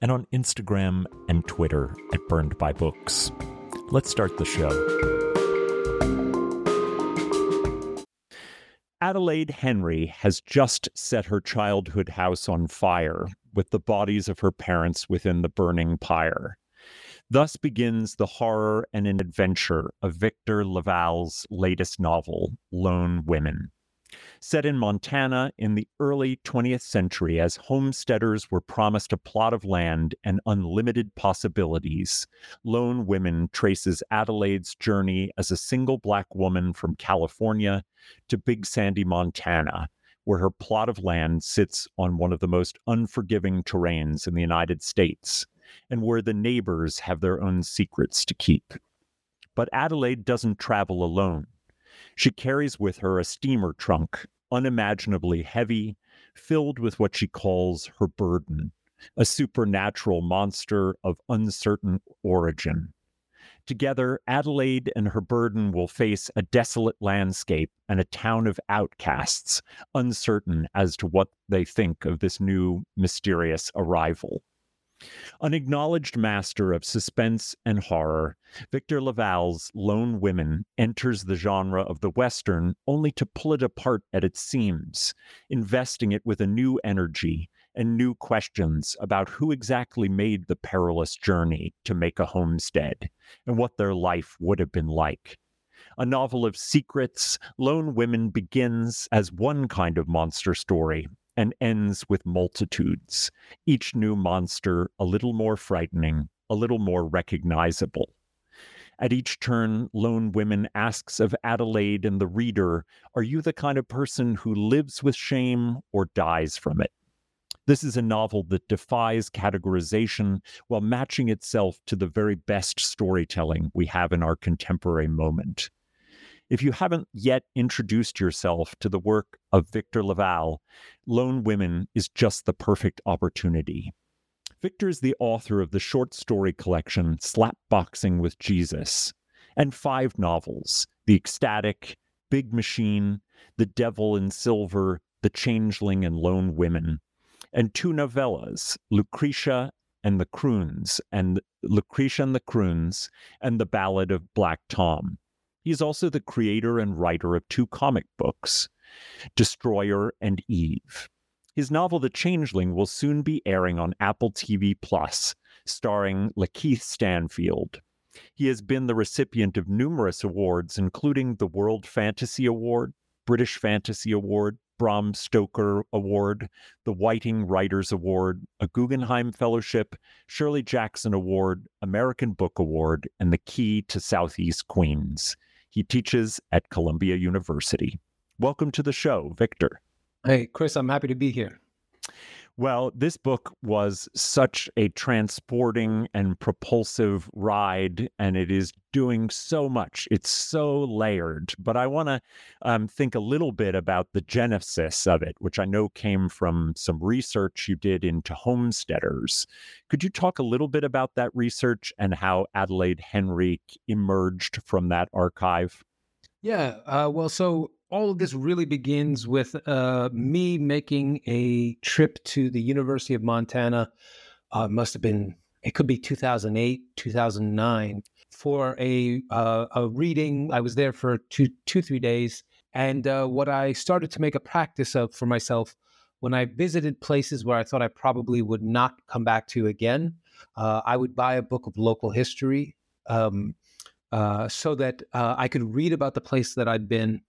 and on Instagram and Twitter at burnedbybooks. Let's start the show. Adelaide Henry has just set her childhood house on fire with the bodies of her parents within the burning pyre. Thus begins the horror and an adventure of Victor LaValle's latest novel, Lone Women. Set in Montana in the early 20th century, as homesteaders were promised a plot of land and unlimited possibilities, Lone Women traces Adelaide's journey as a single Black woman from California to Big Sandy, Montana, where her plot of land sits on one of the most unforgiving terrains in the United States, and where the neighbors have their own secrets to keep. But Adelaide doesn't travel alone. She carries with her a steamer trunk, unimaginably heavy, filled with what she calls her burden, a supernatural monster of uncertain origin. Together, Adelaide and her burden will face a desolate landscape and a town of outcasts, uncertain as to what they think of this new mysterious arrival. An acknowledged master of suspense and horror, Victor LaValle's Lone Women enters the genre of the Western only to pull it apart at its seams, investing it with a new energy and new questions about who exactly made the perilous journey to make a homestead and what their life would have been like. A novel of secrets, Lone Women begins as one kind of monster story and ends with multitudes, each new monster a little more frightening, a little more recognizable. At each turn, Lone Women asks of Adelaide and the reader, Are you the kind of person who lives with shame or dies from it? This is a novel that defies categorization while matching itself to the very best storytelling we have in our contemporary moment. If you haven't yet introduced yourself to the work of Victor LaValle, Lone Women is just the perfect opportunity. Victor is the author of the short story collection Slapboxing with Jesus and five novels The Ecstatic, Big Machine, The Devil in Silver, The Changeling, and Lone Women, and two novellas, Lucretia and the Kroons, and Lucretia and the Kroons, and The Ballad of Black Tom. He is also the creator and writer of two comic books, Destroyer and Eve. His novel The Changeling will soon be airing on Apple TV Plus, starring LaKeith Stanfield. He has been the recipient of numerous awards, including the World Fantasy Award, British Fantasy Award, Bram Stoker Award, the Whiting Writers Award, a Guggenheim Fellowship, Shirley Jackson Award, American Book Award, and the Key to Southeast Queens. He teaches at Columbia University. Welcome to the show, Victor. Hey, Chris, I'm happy to be here. Well, this book was such a transporting and propulsive ride, and it is doing so much. It's so layered. But I want to um, think a little bit about the genesis of it, which I know came from some research you did into homesteaders. Could you talk a little bit about that research and how Adelaide Henry emerged from that archive? Yeah. Uh, well, so all of this really begins with uh, me making a trip to the University of Montana. Uh, must have been it could be 2008, 2009 for a uh, a reading. I was there for two two three days, and uh, what I started to make a practice of for myself when I visited places where I thought I probably would not come back to again. Uh, I would buy a book of local history. Um, uh, so that I could read about the place that I'd been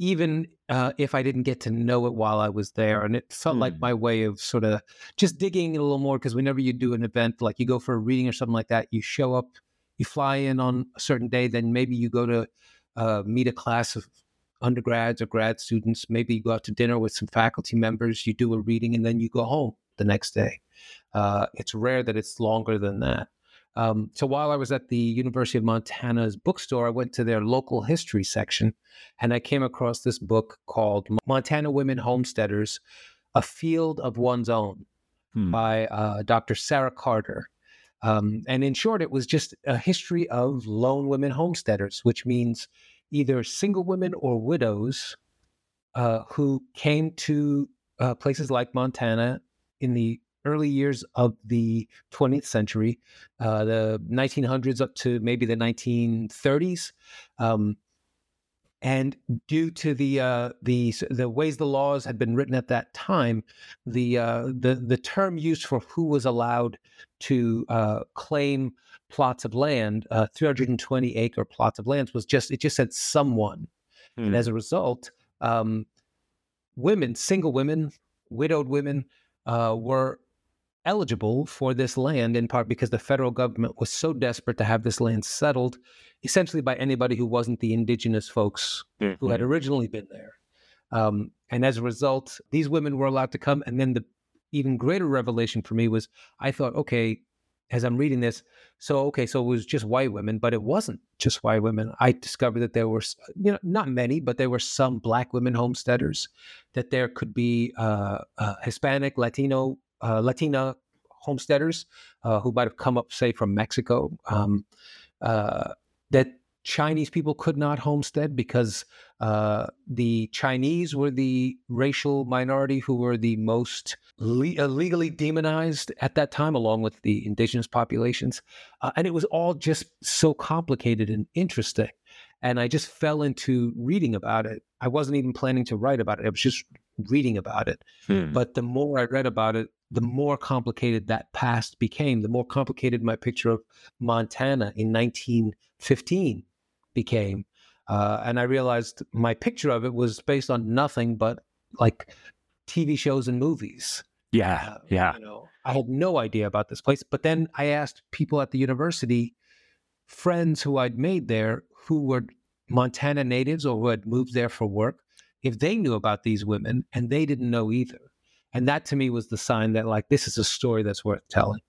even uh, if I didn't get to know it while I was there. And it felt mm. like my way of sort of just digging a little more because whenever you do an event, like you go for a reading or something like that, you show up, you fly in on a certain day, then maybe you go to uh, meet a class of undergrads or grad students. Maybe you go out to dinner with some faculty members, you do a reading, and then you go home the next day. Uh, it's rare that it's longer than that. Um, so while I was at the University of Montana's bookstore, I went to their local history section and I came across this book called Montana Women Homesteaders A Field of One's Own hmm. by uh, Dr. Sarah Carter. Um, and in short, it was just a history of lone women homesteaders, which means either single women or widows uh, who came to uh, places like Montana in the early years of the 20th century, uh, the 1900s up to maybe the 1930s. Um, and due to the uh, the the ways the laws had been written at that time, the uh, the the term used for who was allowed to uh, claim plots of land, uh, 320 acre plots of lands, was just it just said someone, hmm. and as a result, um, women, single women, widowed women, uh, were eligible for this land in part because the federal government was so desperate to have this land settled essentially by anybody who wasn't the indigenous folks mm-hmm. who had mm-hmm. originally been there. Um, and as a result, these women were allowed to come. And then the even greater revelation for me was I thought, okay, as I'm reading this, so okay, so it was just white women, but it wasn't just white women. I discovered that there were, you know, not many, but there were some black women homesteaders. That there could be uh, uh, Hispanic, Latino uh, Latina homesteaders uh, who might have come up, say, from Mexico, um, uh, that Chinese people could not homestead because uh, the Chinese were the racial minority who were the most le- uh, legally demonized at that time, along with the indigenous populations. Uh, and it was all just so complicated and interesting. And I just fell into reading about it. I wasn't even planning to write about it, I was just reading about it. Hmm. But the more I read about it, the more complicated that past became, the more complicated my picture of Montana in 1915 became. Uh, and I realized my picture of it was based on nothing but like TV shows and movies. Yeah, uh, yeah. You know, I had no idea about this place. But then I asked people at the university, friends who I'd made there, who were Montana natives or who had moved there for work, if they knew about these women, and they didn't know either. And that to me was the sign that like this is a story that's worth telling.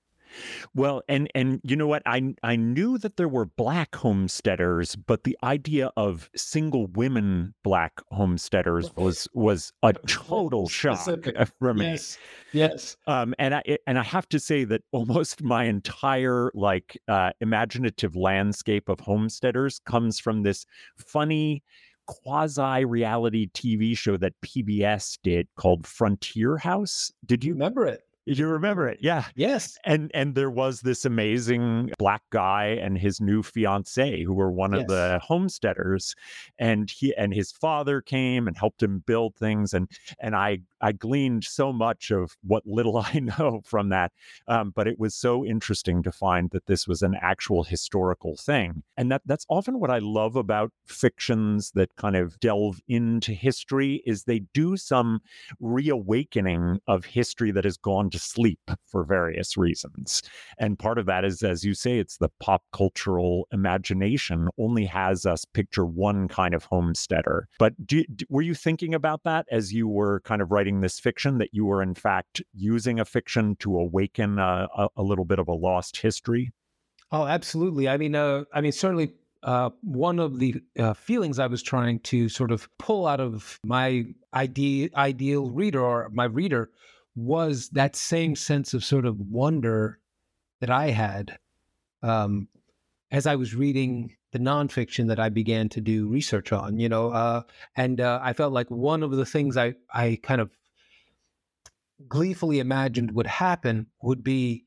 Well, and and you know what? I I knew that there were black homesteaders, but the idea of single women black homesteaders was was a total shock for me. Yes, yes. Um, and I and I have to say that almost my entire like uh, imaginative landscape of homesteaders comes from this funny quasi reality TV show that PBS did called Frontier House. Did you remember it? Did you remember it, yeah. Yes. And and there was this amazing black guy and his new fiance who were one yes. of the homesteaders, and he and his father came and helped him build things, and and I I gleaned so much of what little I know from that, um, but it was so interesting to find that this was an actual historical thing, and that that's often what I love about fictions that kind of delve into history is they do some reawakening of history that has gone to sleep for various reasons. And part of that is, as you say, it's the pop cultural imagination only has us picture one kind of homesteader. But do, were you thinking about that as you were kind of writing this fiction, that you were in fact using a fiction to awaken a, a, a little bit of a lost history? Oh, absolutely. I mean, uh, I mean, certainly uh, one of the uh, feelings I was trying to sort of pull out of my ide- ideal reader or my reader was that same sense of sort of wonder that I had um, as I was reading the nonfiction that I began to do research on, you know, uh, and uh, I felt like one of the things I, I kind of gleefully imagined would happen would be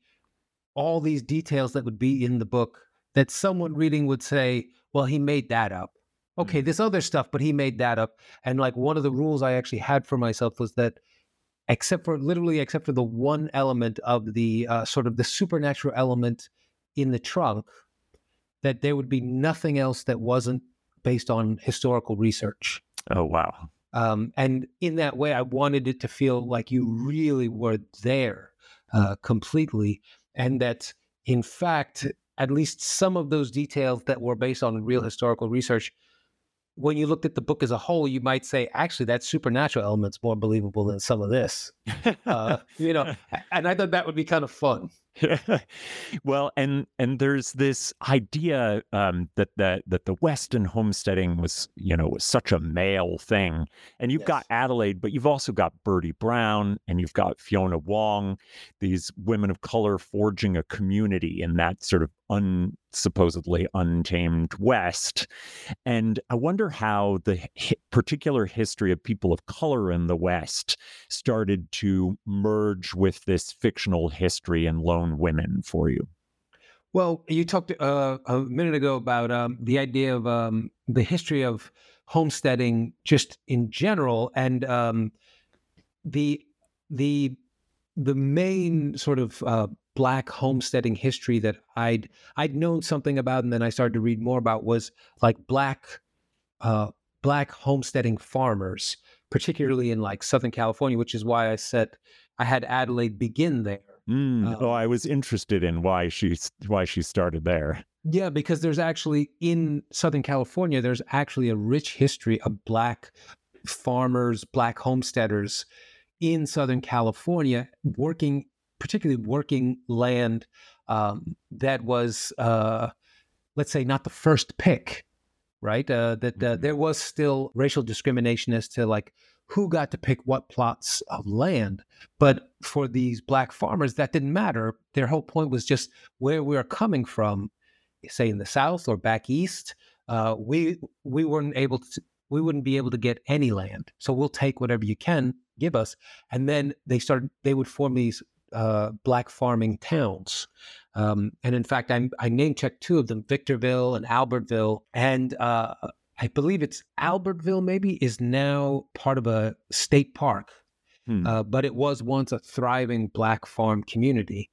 all these details that would be in the book that someone reading would say, well, he made that up. Okay, mm-hmm. this other stuff, but he made that up. And like one of the rules I actually had for myself was that except for literally except for the one element of the uh, sort of the supernatural element in the trunk that there would be nothing else that wasn't based on historical research oh wow um, and in that way i wanted it to feel like you really were there uh, completely and that in fact at least some of those details that were based on real historical research when you looked at the book as a whole, you might say, actually, that supernatural element's more believable than some of this. Uh, you know, and I thought that would be kind of fun. well, and and there's this idea um, that that that the Weston homesteading was you know was such a male thing, and you've yes. got Adelaide, but you've also got Bertie Brown and you've got Fiona Wong, these women of color forging a community in that sort of un supposedly untamed West, and I wonder how the hi- particular history of people of color in the West started to merge with this fictional history and lone women for you? Well, you talked uh, a minute ago about um, the idea of um, the history of homesteading just in general, and um, the the the main sort of uh, black homesteading history that I'd I'd known something about, and then I started to read more about was like black uh, black homesteading farmers, particularly in like Southern California, which is why I said I had Adelaide begin there Mm. Um, oh, I was interested in why she why she started there. Yeah, because there's actually in Southern California, there's actually a rich history of black farmers, black homesteaders in Southern California working, particularly working land um, that was, uh, let's say, not the first pick, right? Uh, that uh, mm-hmm. there was still racial discrimination as to like who got to pick what plots of land. But for these black farmers, that didn't matter. Their whole point was just where we are coming from, say in the South or back east. Uh, we we weren't able to we wouldn't be able to get any land. So we'll take whatever you can give us. And then they started they would form these uh, black farming towns. Um, and in fact, I, I name checked two of them, Victorville and Albertville. And uh, I believe it's Albertville, maybe, is now part of a state park. Hmm. Uh, but it was once a thriving black farm community.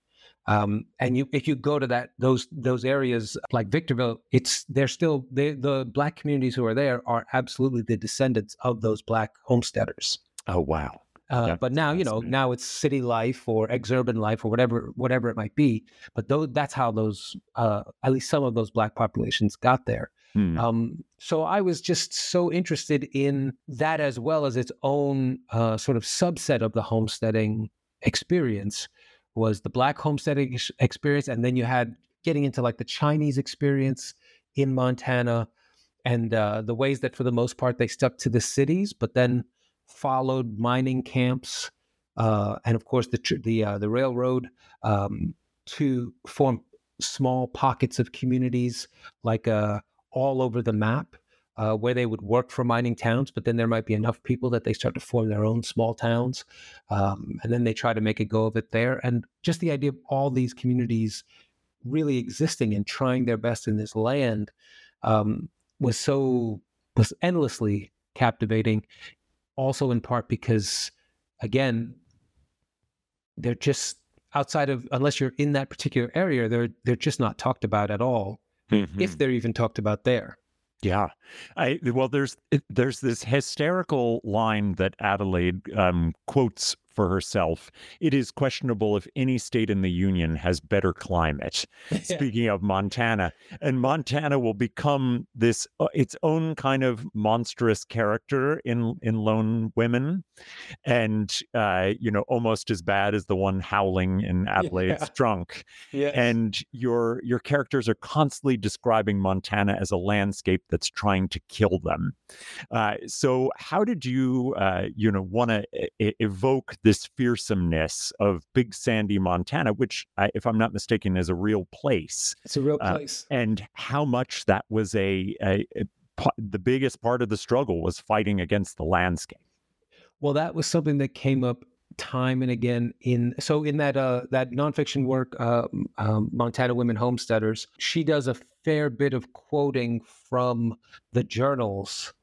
Um, and you, if you go to that those those areas like Victorville, it's they're still they, the black communities who are there are absolutely the descendants of those black homesteaders. Oh wow! Uh, but now you know now it's city life or exurban life or whatever whatever it might be. But those, that's how those uh, at least some of those black populations got there. Hmm. Um, so I was just so interested in that as well as its own uh, sort of subset of the homesteading experience was the black homesteading experience, and then you had getting into like the Chinese experience in Montana, and uh, the ways that for the most part they stuck to the cities, but then followed mining camps, uh, and of course the the uh, the railroad um, to form small pockets of communities like uh, all over the map uh, where they would work for mining towns, but then there might be enough people that they start to form their own small towns. Um, and then they try to make a go of it there. And just the idea of all these communities really existing and trying their best in this land um, was so, was endlessly captivating. Also, in part because, again, they're just outside of, unless you're in that particular area, they're, they're just not talked about at all mm-hmm. if they're even talked about there. Yeah, I well, there's there's this hysterical line that Adelaide um, quotes for herself. It is questionable if any state in the union has better climate. Speaking of Montana, and Montana will become this uh, its own kind of monstrous character in in Lone Women, and uh, you know almost as bad as the one howling in Adelaide's yeah. Drunk. Yes. And your your characters are constantly describing Montana as a landscape that's trying to kill them. Uh, so how did you uh, you know want to e- evoke this fearsomeness of Big Sandy, Montana, which, if I'm not mistaken, is a real place. It's a real uh, place. Uh, and how much that was a, a, a, the biggest part of the struggle was fighting against the landscape. Well, that was something that came up time and again in so in that uh that nonfiction work uh, um, montana women homesteaders she does a fair bit of quoting from the journals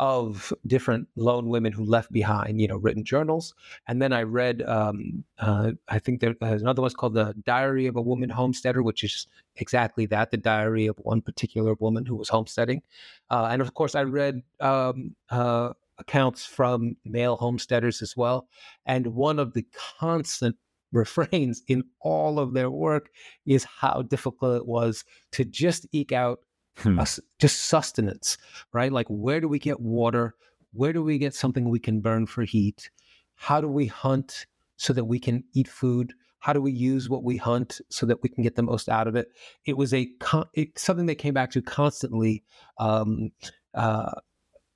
of different lone women who left behind, you know, written journals. And then I read, um, uh, I think there's another one's called The Diary of a Woman Homesteader, which is exactly that the diary of one particular woman who was homesteading. Uh, and of course, I read um, uh, accounts from male homesteaders as well. And one of the constant refrains in all of their work is how difficult it was to just eke out hmm. us, just sustenance, right? Like, where do we get water? Where do we get something we can burn for heat? How do we hunt so that we can eat food? How do we use what we hunt so that we can get the most out of it? It was a it, something they came back to constantly, um, uh,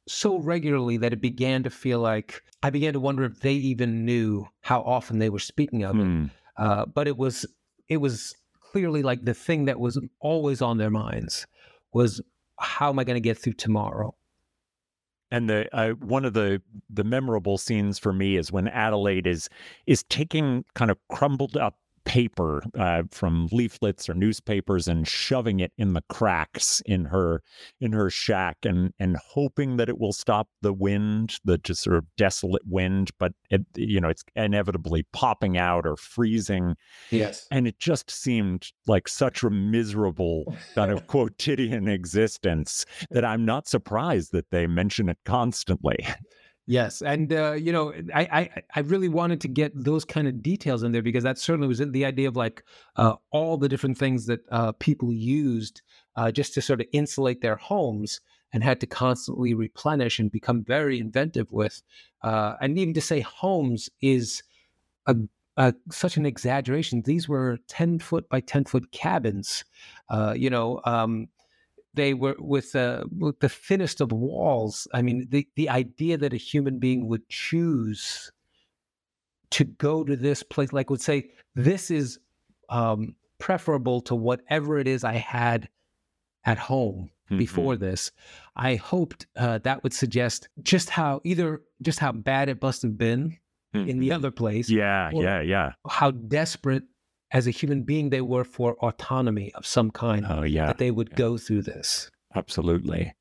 so regularly that it began to feel like I began to wonder if they even knew how often they were speaking of hmm. it. Uh, but it was it was clearly like the thing that was always on their minds was how am I going to get through tomorrow? And the uh, one of the the memorable scenes for me is when Adelaide is is taking kind of crumbled up paper uh, from leaflets or newspapers and shoving it in the cracks in her in her shack and and hoping that it will stop the wind the just sort of desolate wind but it you know it's inevitably popping out or freezing. Yes. And it just seemed like such a miserable kind of quotidian existence that i'm not surprised that they mention it constantly Yes, and uh, you know, I, I I really wanted to get those kind of details in there because that certainly was the idea of like uh, all the different things that uh, people used uh, just to sort of insulate their homes and had to constantly replenish and become very inventive with, uh, and even to say homes is a, a, such an exaggeration. These were ten foot by ten foot cabins, uh, you know. Um, they were with, uh, with the thinnest of walls. I mean, the, the idea that a human being would choose to go to this place, like would say, this is um, preferable to whatever it is I had at home mm-hmm. before this. I hoped uh, that would suggest just how either just how bad it must have been mm-hmm. in the mm-hmm. other place. Yeah, yeah, yeah. How desperate as a human being they were for autonomy of some kind. Oh, yeah. That they would yeah. go through this. Absolutely.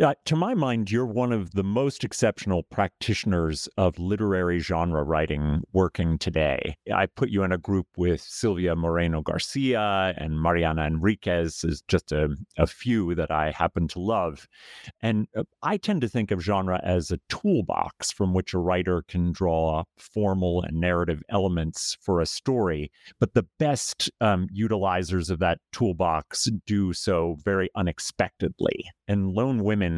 Yeah, to my mind, you're one of the most exceptional practitioners of literary genre writing working today. I put you in a group with Silvia Moreno Garcia and Mariana Enriquez, is just a, a few that I happen to love. And uh, I tend to think of genre as a toolbox from which a writer can draw formal and narrative elements for a story. But the best um, utilizers of that toolbox do so very unexpectedly. And Lone Women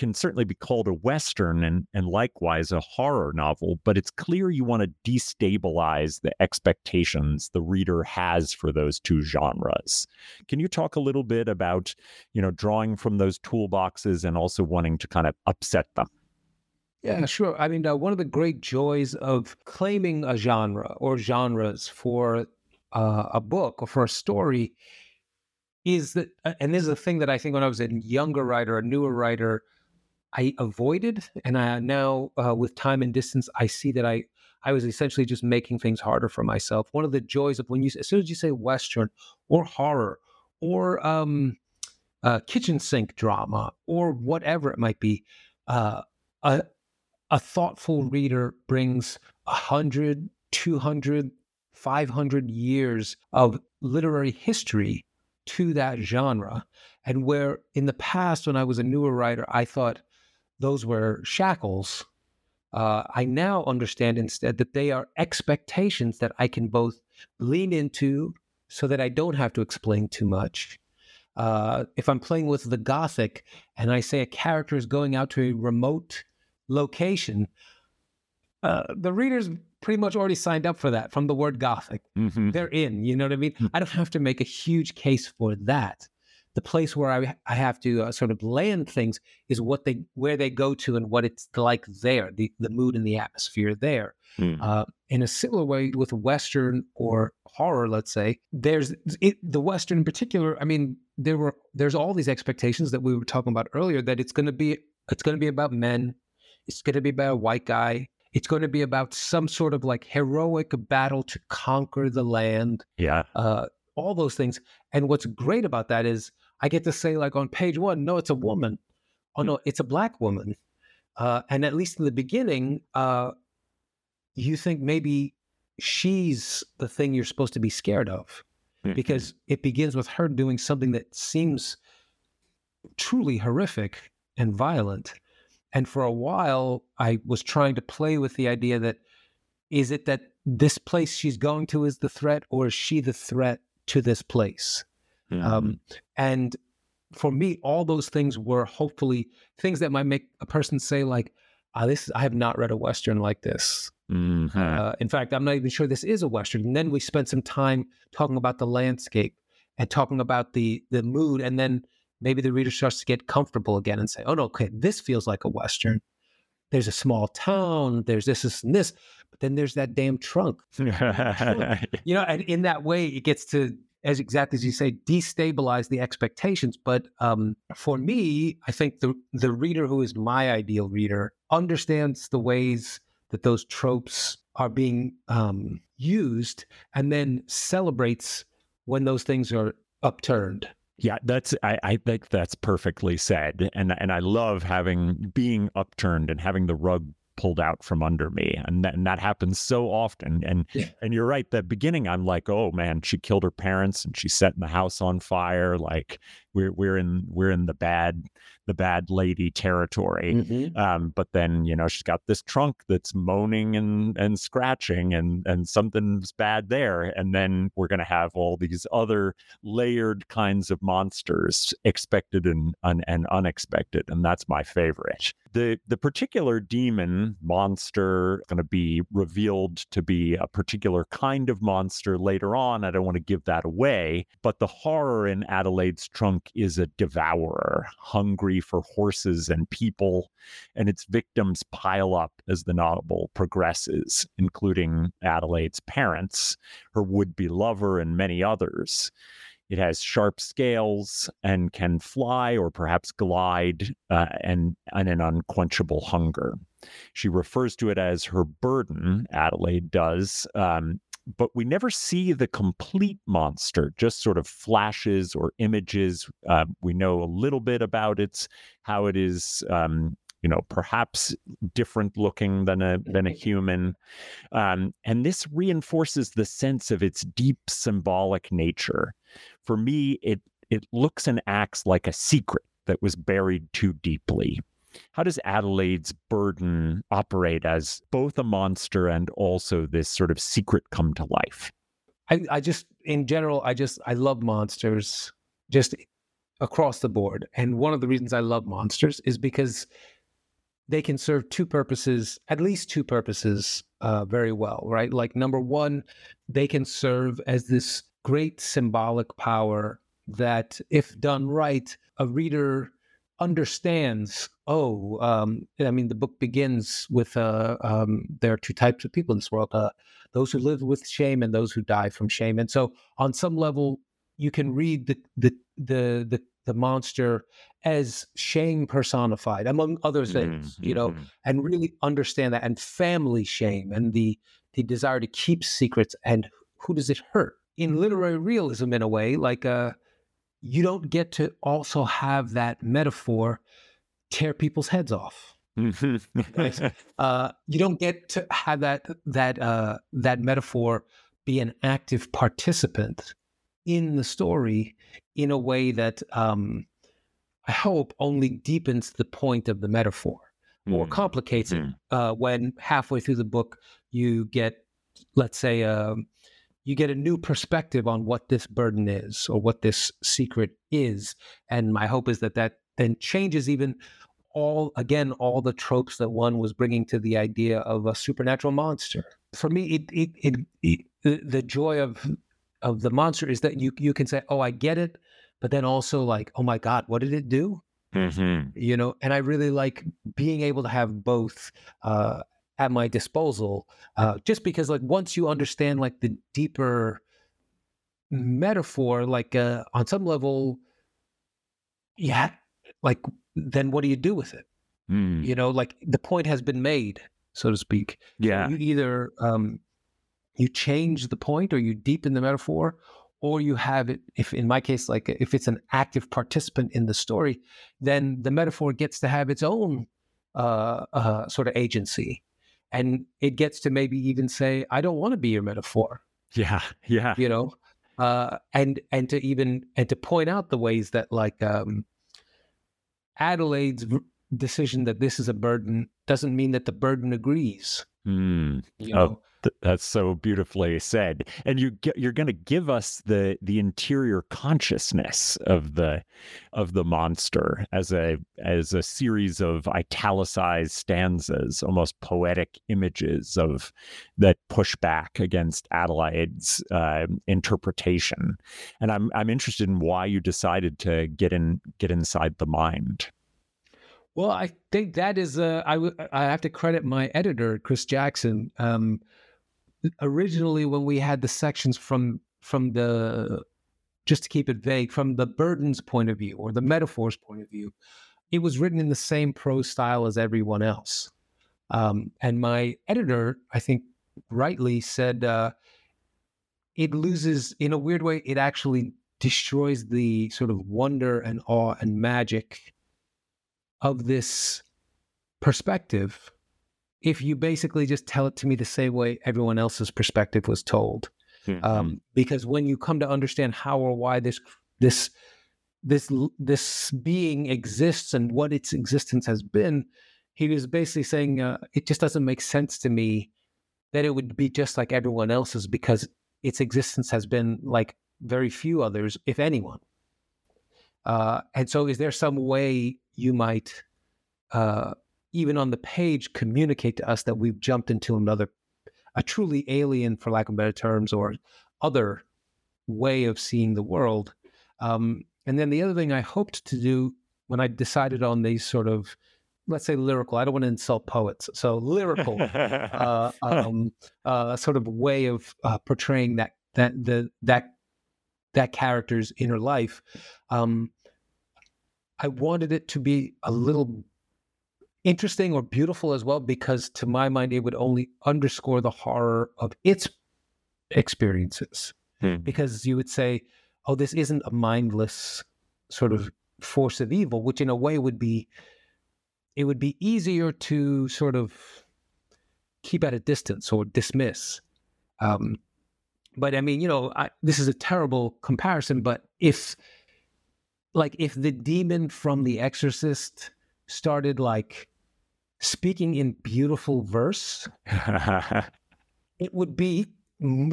can certainly be called a Western and, and likewise a horror novel, but it's clear you want to destabilize the expectations the reader has for those two genres. Can you talk a little bit about, you know, drawing from those toolboxes and also wanting to kind of upset them? Yeah, sure. I mean, uh, one of the great joys of claiming a genre or genres for uh, a book or for a story is that, uh, and this is a thing that I think when I was a younger writer, a newer writer, I avoided, and I now uh, with time and distance, I see that I I was essentially just making things harder for myself. One of the joys of when you as soon as you say western or horror or um, uh, kitchen sink drama or whatever it might be, uh, a a thoughtful reader brings a hundred, two hundred, five hundred years of literary history to that genre. And where in the past, when I was a newer writer, I thought those were shackles, uh, I now understand instead that they are expectations that I can both lean into so that I don't have to explain too much. Uh, if I'm playing with the Gothic and I say a character is going out to a remote location, uh, the reader's pretty much already signed up for that from the word Gothic. Mm-hmm. They're in, you know what I mean? Hmm. I don't have to make a huge case for that. The place where I, I have to uh, sort of land things is what they where they go to and what it's like there, the, the mood and the atmosphere there. Mm. Uh, in a similar way with Western or horror, let's say, there's it, the Western in particular. I mean, there were there's all these expectations that we were talking about earlier that it's going to be it's going to be about men, it's going to be about a white guy, it's going to be about some sort of like heroic battle to conquer the land. Yeah. Uh, all those things. And what's great about that is I get to say, like on page one, no, it's a woman. Oh, no, it's a black woman. Uh, and at least in the beginning, uh, you think maybe she's the thing you're supposed to be scared of mm-hmm. because it begins with her doing something that seems truly horrific and violent. And for a while, I was trying to play with the idea that is it that this place she's going to is the threat, or is she the threat to this place? Um, mm-hmm. Um, and for me, all those things were hopefully things that might make a person say, like, ah, this I have not read a Western like this. Mhm. Uh, in fact, I'm not even sure this is a Western. And then we spent some time talking about the landscape and talking about the the mood. And then maybe the reader starts to get comfortable again and say, oh no, okay, this feels like a Western. There's a small town, there's this, this, and this, but then there's that damn trunk. You know, and in that way, it gets to, as exactly as you say, destabilize the expectations. But um, for me, I think the the reader who is my ideal reader understands the ways that those tropes are being um, used, and then celebrates when those things are upturned. Yeah, that's I, I think that's perfectly said. And and I love having being upturned and having the rug pulled out from under me. And that, and that happens so often. And Yeah. and you're right, the beginning I'm like, oh man, she killed her parents and she's setting the house on fire. Like we're we're in we're in the bad the bad lady territory. Um, but then you know she's got this trunk that's moaning and and scratching, and and something's bad there. And then we're gonna have all these other layered kinds of monsters, expected and and, and unexpected, and that's my favorite. The the particular demon monster going to be revealed to be a particular kind of monster later on. I don't want to give that away, but the horror in Adelaide's trunk is a devourer, hungry for horses and people, and its victims pile up as the novel progresses, including Adelaide's parents, her would-be lover, and many others. It has sharp scales and can fly or perhaps glide uh, and, and an unquenchable hunger. She refers to it as her burden, Adelaide does, um, but we never see the complete monster, just sort of flashes or images. Uh, we know a little bit about its how it is. Um, you know, perhaps different looking than a than a human, um, and this reinforces the sense of its deep symbolic nature. For me, it it looks and acts like a secret that was buried too deeply. How does Adelaide's burden operate as both a monster and also this sort of secret come to life? I, I just, in general, I just, I love monsters just across the board. And one of the reasons I love monsters is because they can serve two purposes, at least two purposes, uh, very well, right? Like, number one, they can serve as this great symbolic power that, if done right, a reader understands oh um, i mean the book begins with uh, um, there are two types of people in this world uh, those who live with shame and those who die from shame and so on some level you can read the the the the, the monster as shame personified among other things you know Mhm. and really understand that and family shame and the the desire to keep secrets and who does it hurt in literary realism in a way like uh you don't get to also have that metaphor tear people's heads off uh you don't get to have that that uh that metaphor be an active participant in the story in a way that um i hope only deepens the point of the metaphor or Mm. complicates it Mhm. uh, when halfway through the book you get, let's say, um, you get a new perspective on what this burden is or what this secret is. And my hope is that that then changes even all again all the tropes that one was bringing to the idea of a supernatural monster. For me, it it, it, it the, the joy of of the monster is that you you can say, oh, I get it, but then also like, oh my God, what did it do? Mhm. you know and i really like being able to have both uh at my disposal uh just because like once you understand like the deeper metaphor like uh on some level yeah like then what do you do with it Mm. you know like the point has been made so to speak So Yeah. you either um you change the point or you deepen the metaphor or you have it if in my case like if it's an active participant in the story then the metaphor gets to have its own uh, uh sort of agency and it gets to maybe even say i don't want to be your metaphor Yeah. Yeah. you know uh and and to even and to point out the ways that like um adelaide's decision that this is a burden doesn't mean that the burden agrees Mm. you Oh. know That's so beautifully said. And you you're going to give us the the interior consciousness of the of the monster as a as a series of italicized stanzas, almost poetic images of that push back against Adelaide's uh, interpretation. And I'm I'm interested in why you decided to get in get inside the mind. Well, I think that is uh, I, have to credit my editor, Chris Jackson. Um, originally when we had the sections from from the just to keep it vague from the burden's point of view or the metaphor's point of view it was written in the same prose style as everyone else um, and my editor i think rightly said uh, it loses in a weird way it actually destroys the sort of wonder and awe and magic of this perspective if you basically just tell it to me the same way everyone else's perspective was told. Mm-hmm. Um, because when you come to understand how or why this this this this being exists and what its existence has been, he was basically saying uh, it just doesn't make sense to me that it would be just like everyone else's because its existence has been like very few others, if anyone. Uh, and so, is there some way you might uh, even on the page communicate to us that we've jumped into another a truly alien for lack of better terms or other way of seeing the world. Um, and then the other thing i hoped to do when i decided on these sort of let's say lyrical i don't want to insult poets so lyrical uh, um, uh, sort of way of uh, portraying that that the that that character's inner life um, i wanted it to be a little interesting or beautiful as well because to my mind it would only underscore the horror of its experiences hmm. because you would say oh this isn't a mindless sort of force of evil which in a way would be it would be easier to sort of keep at a distance or dismiss um, but i mean you know I, this is a terrible comparison but if like if the demon from the exorcist started like speaking in beautiful verse, it would be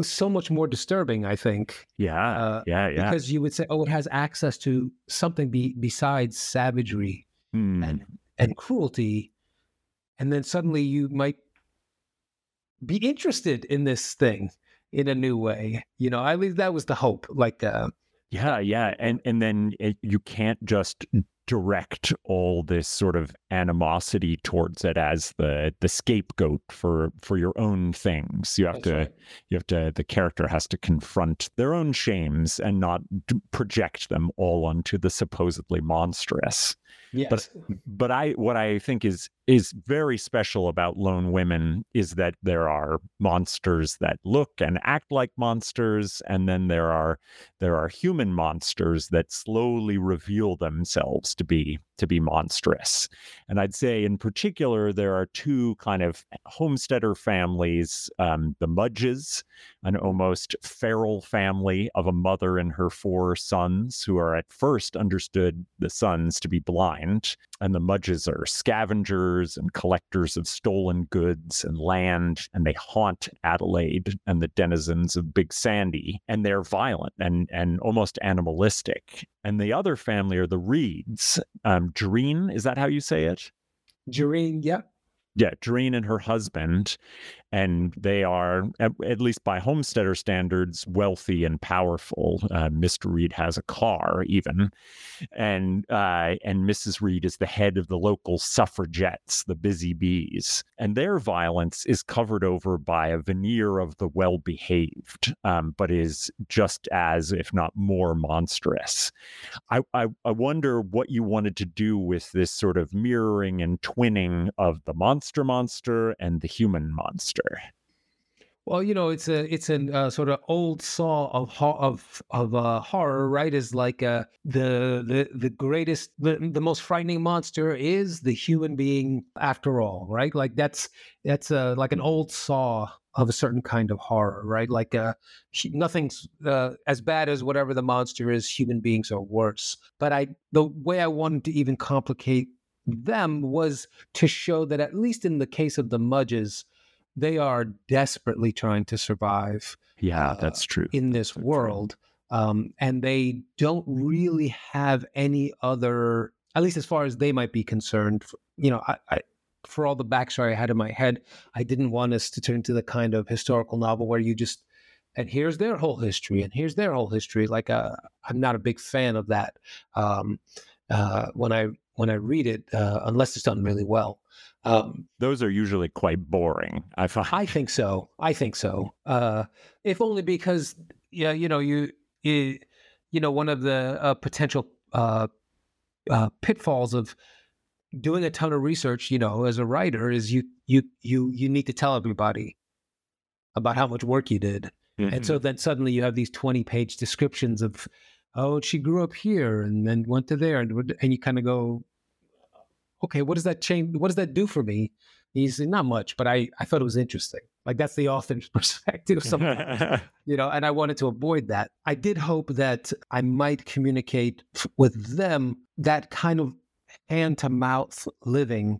so much more disturbing, I think. Yeah, uh, yeah, yeah. Because you would say, oh, it has access to something be, besides savagery hmm. and and cruelty, and then suddenly you might be interested in this thing in a new way. You know, at least that was the hope. Like, uh, yeah, yeah, and and then it, you can't just direct all this sort of animosity towards it as the the scapegoat for for your own things you have That's to right. you have to the character has to confront their own shames and not project them all onto the supposedly monstrous yes. but but i what i think is is very special about lone women is that there are monsters that look and act like monsters and then there are there are human monsters that slowly reveal themselves to be to be monstrous and i'd say in particular there are two kind of homesteader families um, the mudges an almost feral family of a mother and her four sons who are at first understood the sons to be blind and the mudges are scavengers and collectors of stolen goods and land, and they haunt Adelaide and the denizens of Big Sandy, and they're violent and and almost animalistic. And the other family are the Reeds. Um, Dreen, is that how you say it? Dreen, yeah. Yeah, Dreen and her husband and they are, at, at, least by homesteader standards, wealthy and powerful. Uh, Mr. Reed has a car, even, and uh, and Mrs. Reed is the head of the local suffragettes, the Busy Bees, and their violence is covered over by a veneer of the well-behaved, um, but is just as, if not more, monstrous. I, I I wonder what you wanted to do with this sort of mirroring and twinning of the monster monster and the human monster monster? Well, you know, it's a it's a uh, sort of old saw of of of uh, horror, right? Is like uh, the the the greatest, the, the most frightening monster is the human being, after all, right? Like that's that's uh, like an old saw of a certain kind of horror, right? Like uh, nothing's uh, as bad as whatever the monster is. Human beings are worse. But I, the way I wanted to even complicate them was to show that at least in the case of the Mudges, they are desperately trying to survive Yeah, uh, that's true. in this true. world. Um, and they don't really have any other, at least as far as they might be concerned. You know, I, I, for all the backstory I had in my head, I didn't want us to turn to the kind of historical novel where you just, and here's their whole history, and here's their whole history. Like, uh, I'm not a big fan of that. Um, uh, when I when I read it, uh, unless it's done really well. Um, Those are usually quite boring. I find. I think so. I think so. Uh, if only because yeah, you know, you you, you know, one of the uh, potential uh, uh, pitfalls of doing a ton of research, you know, as a writer, is you you you you need to tell everybody about how much work you did, and Mhm. so then suddenly you have these twenty page descriptions of, oh, she grew up here and then went to there, and and you kind of go, okay, what does that change? What does that do for me? He's not much, but I I thought it was interesting. Like that's the author's perspective. Sometimes you know, and I wanted to avoid that. I did hope that I might communicate with them that kind of hand to mouth living.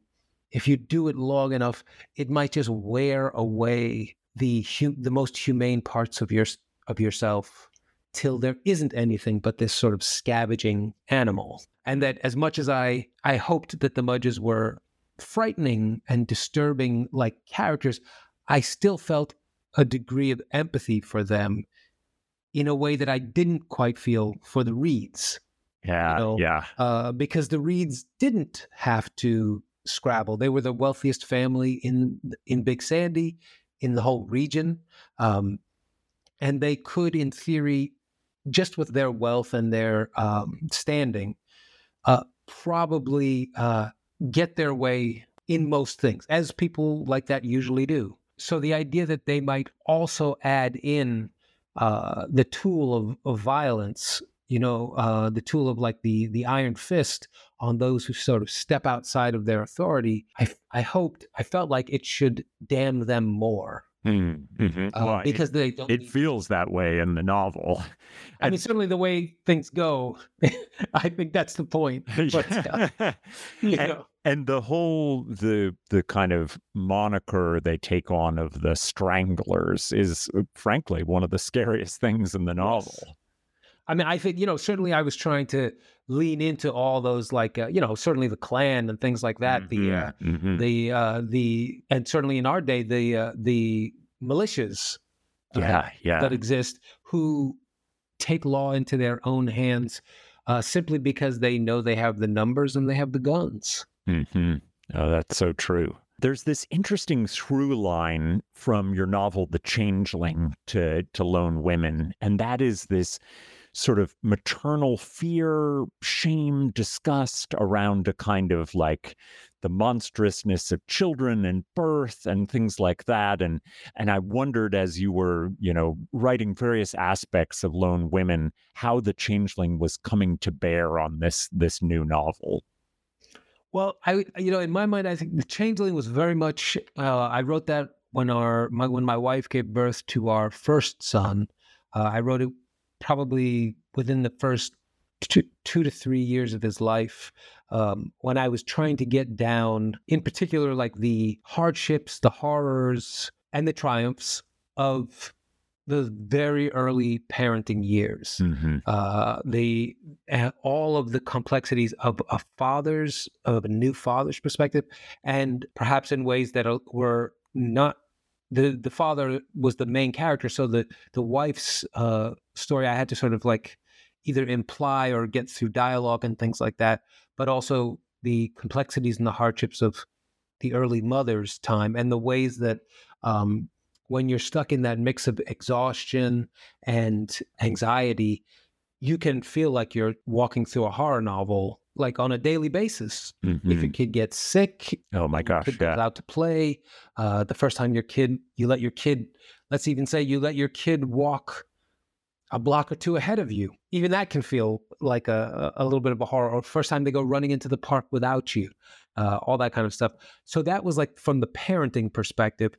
If you do it long enough, it might just wear away the hu- the most humane parts of your of yourself till there isn't anything but this sort of scavenging animal. And that as much as I I hoped that the Mudges were frightening and disturbing like characters, I still felt a degree of empathy for them in a way that I didn't quite feel for the Reeds, yeah, know, yeah. uh, because the Reeds didn't have to scrabble. They were the wealthiest family in in Big Sandy, in the whole region, um, and they could, in theory, just with their wealth and their um, standing, uh, probably uh, get their way in most things, as people like that usually do. So the idea that they might also add in uh, the tool of, of violence, you know, uh, the tool of like the the iron fist on those who sort of step outside of their authority, I, I hoped, I felt like it should damn them more Mm, mhm. uh, Well, it- because they don't. it need- feels that way in the novel. I mean, certainly the way things go, I think that's the point. But uh, and, and the whole the the kind of moniker they take on of the stranglers is uh, frankly one of the scariest things in the novel. I mean, I think you know. Certainly, I was trying to lean into all those, like uh, you know, certainly the Klan and things like that. The uh, Mhm, mhm. the uh, the and certainly in our day, the uh, the militias uh, yeah, yeah. that exist who take law into their own hands uh, simply because they know they have the numbers and they have the guns. hmm Oh, that's so true. There's this interesting through line from your novel, The Changeling, to, to Lone Women, and that is this sort of maternal fear, shame, disgust around a kind of like the monstrousness of children and birth and things like that. And and I wondered as you were, you know, writing various aspects of Lone Women, how the Changeling was coming to bear on this this new novel. Well, I you know in my mind, I think the Changeling was very much. Uh, I wrote that when our my, when my wife gave birth to our first son. Uh, I wrote it probably within the first two, two to three years of his life. Um, when I was trying to get down, in particular, like the hardships, the horrors, and the triumphs of the very early parenting years Mm-hmm. uh, the uh, all of the complexities of a father's of a new father's perspective, and perhaps in ways that were not the the father was the main character, so the the wife's uh, story I had to sort of like either imply or get through dialogue and things like that, but also the complexities and the hardships of the early mother's time and the ways that um, when you're stuck in that mix of exhaustion and anxiety, you can feel like you're walking through a horror novel like on a daily basis. If your kid gets sick, oh my gosh, kid goes yeah. out to play. Uh, the first time your kid, you let your kid, let's even say you let your kid walk a block or two ahead of you. Even that can feel like a, a little bit of a horror. Or first time they go running into the park without you, uh, all that kind of stuff. So that was like from the parenting perspective.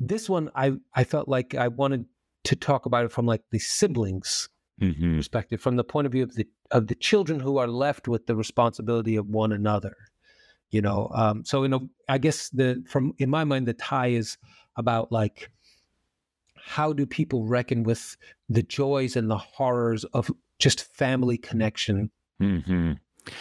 This one, I I felt like I wanted to talk about it from like the siblings Mhm. perspective, from the point of view of the of the children who are left with the responsibility of one another. You know, um, so you know, I guess the from in my mind the tie is about like how do people reckon with the joys and the horrors of just family connection hmm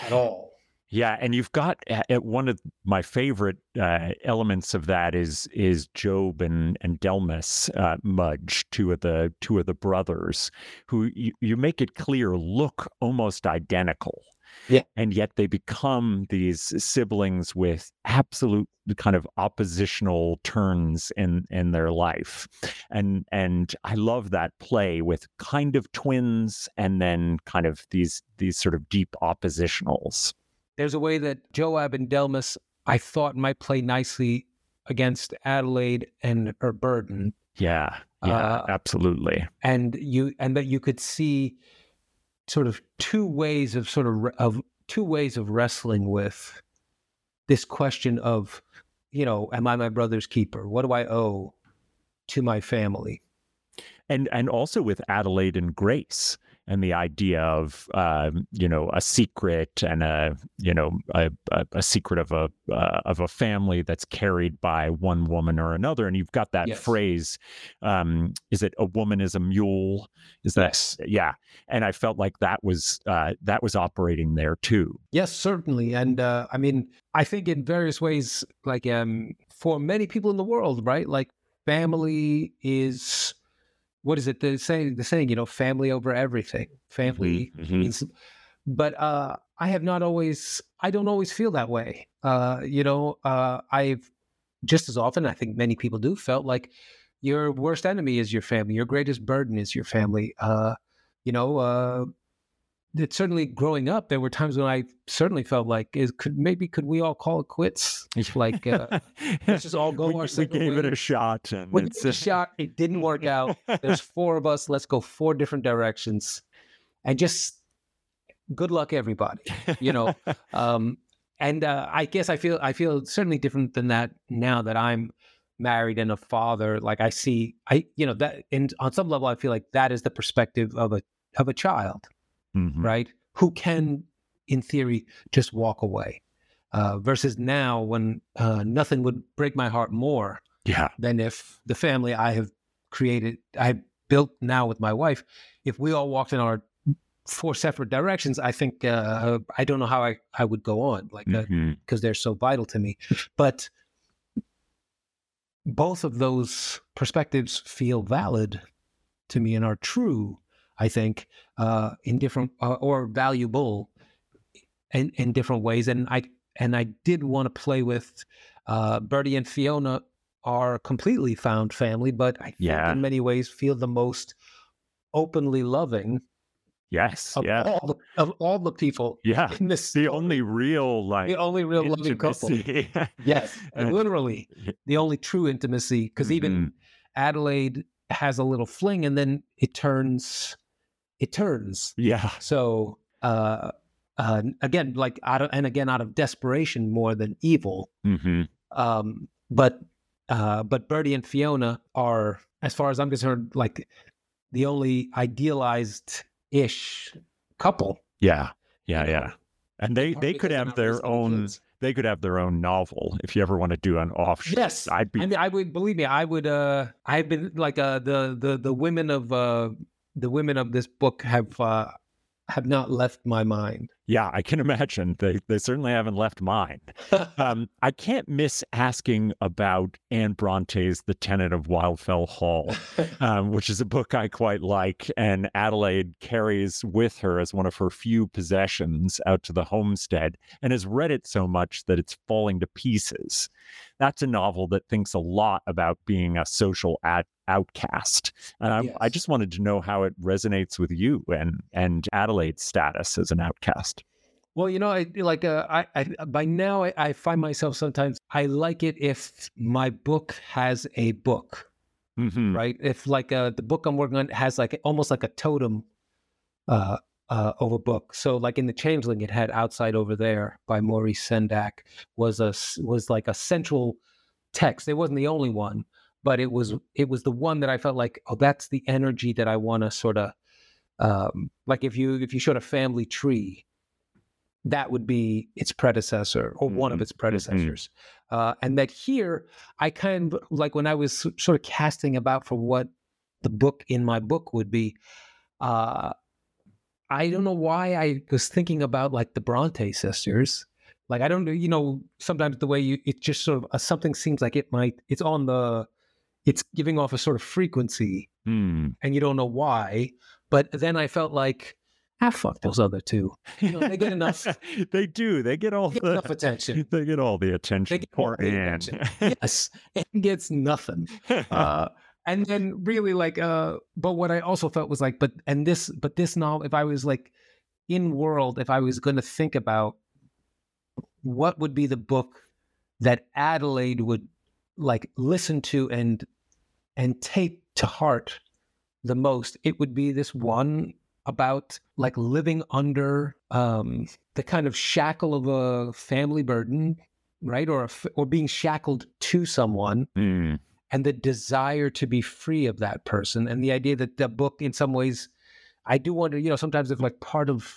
at all. Yeah, and you've got uh, uh, one of my favorite uh, elements of that is is Job and and Delmas uh, Mudge, two of the two of the brothers, who you, you make it clear look almost identical. Yeah. and yet they become these siblings with absolute kind of oppositional turns in in their life, and and I love that play with kind of twins and then kind of these these sort of deep oppositionals. There's a way that Joab and Delmas I thought might play nicely against Adelaide and her burden. Yeah, yeah, Uh, absolutely. and you and that you could see sort of two ways of sort of of two ways of wrestling with this question of you know am i my brother's keeper what do i owe to my family and and also with Adelaide and Grace and the idea of um, you know a secret and a you know a, a, secret of a uh, of a family that's carried by one woman or another. And you've got that Yes. phrase um, is it a woman is a mule? Is that yeah. And I felt like that was uh, that was operating there too. Yes certainly. And uh, i mean i think in various ways like um for many people in the world right? Like family is what is it the saying the saying you know family over everything family Mhm. means but uh i have not always i don't always feel that way uh you know uh i've just as often i think many people do felt like your worst enemy is your family your greatest burden is your family uh you know it's certainly growing up there were times when i certainly felt like is could maybe could we all call it quits? Like uh let's just all go we, our we separate gave it a ways. shot and we it's gave it a shot. It didn't work out. There's four of us. Let's go four different directions. And just good luck everybody you know? Um and uh, i guess i feel i feel certainly different than that now that i'm married and a father. Like i see i you know that and on some level i feel like that is the perspective of a of a child Mhm. right who can in theory just walk away uh, versus now when uh, nothing would break my heart more yeah than if the family I have created, I built now with my wife, if we all walked in our four separate directions, I think uh, I don't know how I, I would go on, like because Mhm. they're so vital to me. But both of those perspectives feel valid to me and are true. I think uh, in different uh, or valuable in in different ways, and I and I did want to play with uh, Bertie and Fiona are completely found family, but I think Yeah. in many ways feel the most openly loving yes of yeah all the, of all the people yeah in this. the only real like the only real loving couple. Yes, And- literally the only true intimacy. Because even Mhm. Adelaide has a little fling, and then it turns, it turns. yeah So uh, uh, again, like out of, and again out of desperation more than evil. hmm Um, but uh, but Bertie and Fiona are, as far as I'm concerned, like the only idealized ish couple. yeah yeah yeah and they they could have their own kids. they could have their own novel if you ever want to do an offshoot Yes, i'd be I mean, I would believe me. I would. Uh, I've been like uh, the the the women of uh, the women of this book have uh, have not left my mind. Yeah i can imagine they they certainly haven't left mine um i can't miss asking about anne bronte's the tenant of wildfell hall um, which is a book I quite like. And Adelaide carries with her as one of her few possessions out to the homestead and has read it so much that it's falling to pieces. That's a novel that thinks a lot about being a social at- outcast. And I, I just wanted to know how it resonates with you and, and Adelaide's status as an outcast. Well, you know, I like uh, I, I by now I, I find myself sometimes I like it if my book has a book, Mhm. right? If like uh, the book I'm working on has like almost like a totem uh, uh, over book. So like in the Changeling, it had Outside Over There by Maurice Sendak was a was like a central text. It wasn't the only one, but it was it was the one that I felt like oh that's the energy that I want to sort of um, like if you if you showed a family tree that would be its predecessor or one of its predecessors. Uh, and that here, I kind of like when I was sort of casting about for what the book in my book would be. Uh, I don't know why I was thinking about like the Bronte sisters. Like I don't know, you know, sometimes the way you it just sort of uh, something seems like it might it's on the it's giving off a sort of frequency Hmm. and you don't know why. But then I felt like ah fuck those other two. You know, they get enough they do. They get all they get the enough attention. They get all the attention. They get all Poor the Anne. attention. Yes, it gets nothing. uh, and then really like uh but what i also felt was like but and this but this novel if i was like in world if i was going to think about what would be the book that adelaide would like listen to and and take to heart the most it would be this one about like living under um the kind of shackle of a family burden right or a f or being shackled to someone Hmm. and the desire to be free of that person and the idea that the book in some ways i do wonder you know sometimes if like part of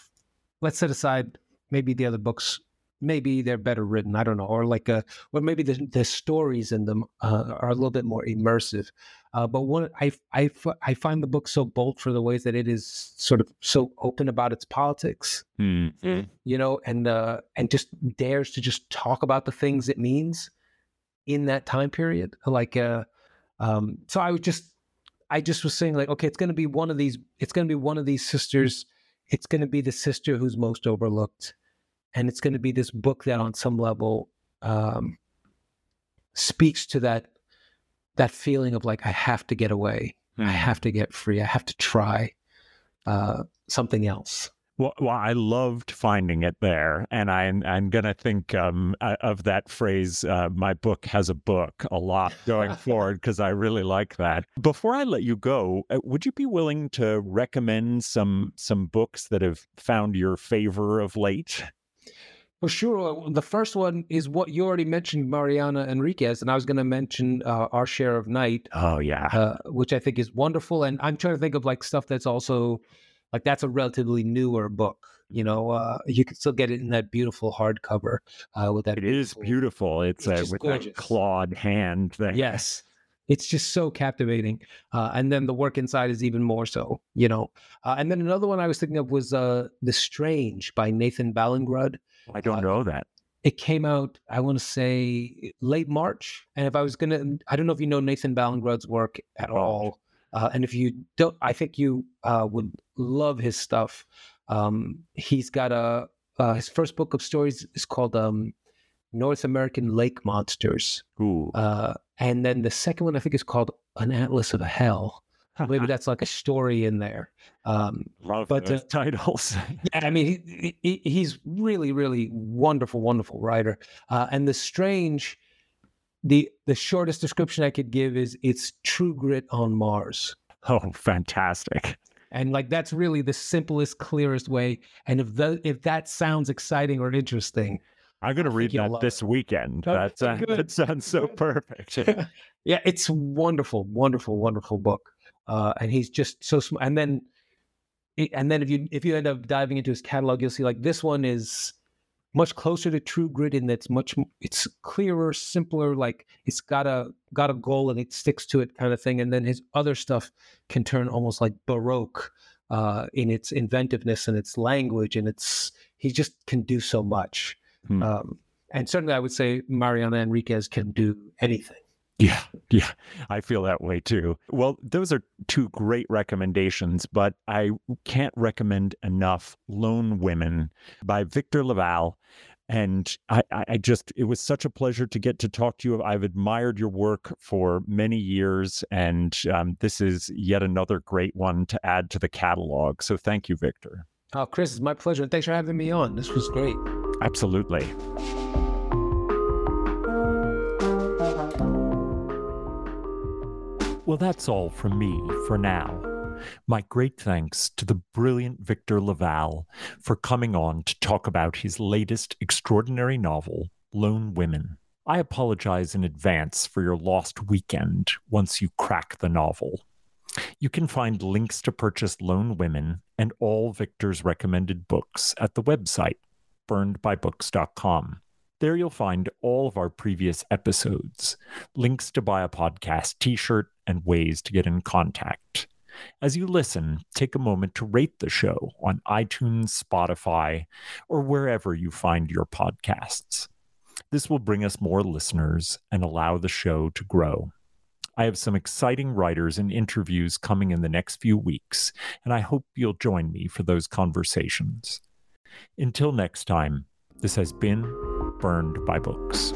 let's set aside maybe the other books maybe they're better written i don't know or like uh or maybe the, the stories in them uh, are a little bit more immersive uh, but one I, I I find the book so bold for the ways that it is sort of so open about its politics Hmm. you know, and uh, and just dares to just talk about the things it means in that time period. Like, uh, um, so I would just, I just was saying like, okay, it's going to be one of these. It's going to be one of these sisters. It's going to be the sister who's most overlooked, and it's going to be this book that, on some level, um, speaks to that that feeling of like I have to get away. I have to get free. I have to try uh, something else. Well, well, I loved finding it there, and I'm I'm gonna think um, uh, of that phrase. Uh, my book has a book a lot going forward because I really like that. Before I let you go, uh, would you be willing to recommend some some books that have found your favor of late? For sure. The first one is what you already mentioned, Mariana Enriquez, and I was going to mention uh, Our Share of Night, Oh yeah, uh, which I think is wonderful. And I'm trying to think of like stuff that's also like that's a relatively newer book. You know, uh, you can still get it in that beautiful hardcover uh, with that. it is beautiful. It's, It's uh, with gorgeous. that clawed hand thing. Yes. It's just so captivating. Uh, and then the work inside is even more so, you know. Uh, and then another one I was thinking of was uh, The Strange by Nathan Ballingrud. I don't uh, know that. it came out i want to say late march and if i was gonna i don't know if you know nathan ballingrud's work at Oh. all uh, and if you don't i think you uh, would love his stuff um, he's got a uh, his first book of stories is called um, north american lake monsters Ooh, uh, and then the second one i think is called an atlas of hell maybe that's like a story in there um, love but, those uh, titles. yeah, I mean, he, he, he's really, really wonderful, wonderful writer. Uh, and the strange, the the shortest description I could give is it's True Grit on Mars, oh, fantastic. and like that's really the simplest, clearest way. And if the if that sounds exciting or interesting, I'm going to read that this weekend. Okay, That's, uh, that sounds so perfect. yeah, it's wonderful, wonderful, wonderful book. Uh, and he's just so smart. And then, and then if you if you end up diving into his catalog, you'll see like this one is much closer to True Grit in that it's much it's clearer, simpler. Like it's got a got a goal and it sticks to it kind of thing. And then his other stuff can turn almost like baroque uh, in its inventiveness and its language, and it's he just can do so much. Hmm. Um, and certainly, I would say Mariana Enriquez can do anything. Yeah, yeah, I feel that way too. Well, those are two great recommendations, but I can't recommend enough Lone Women by Victor LaValle. And I, I just, it was such a pleasure to get to talk to you. I've admired your work for many years, and um, this is yet another great one to add to the catalog. So thank you, Victor. Oh, Chris, it's my pleasure. And thanks for having me on. This was great. Absolutely. Well, that's all from me for now. My great thanks to the brilliant Victor LaValle for coming on to talk about his latest extraordinary novel, Lone Women. I apologize in advance for your lost weekend once you crack the novel. You can find links to purchase Lone Women and all Victor's recommended books at the website burnedbybooks.com. There you'll find all of our previous episodes, links to buy a podcast t shirt, and ways to get in contact. As you listen, take a moment to rate the show on iTunes, Spotify, or wherever you find your podcasts. This will bring us more listeners and allow the show to grow. I have some exciting writers and interviews coming in the next few weeks, and I hope you'll join me for those conversations. Until next time, this has been Burned by Books.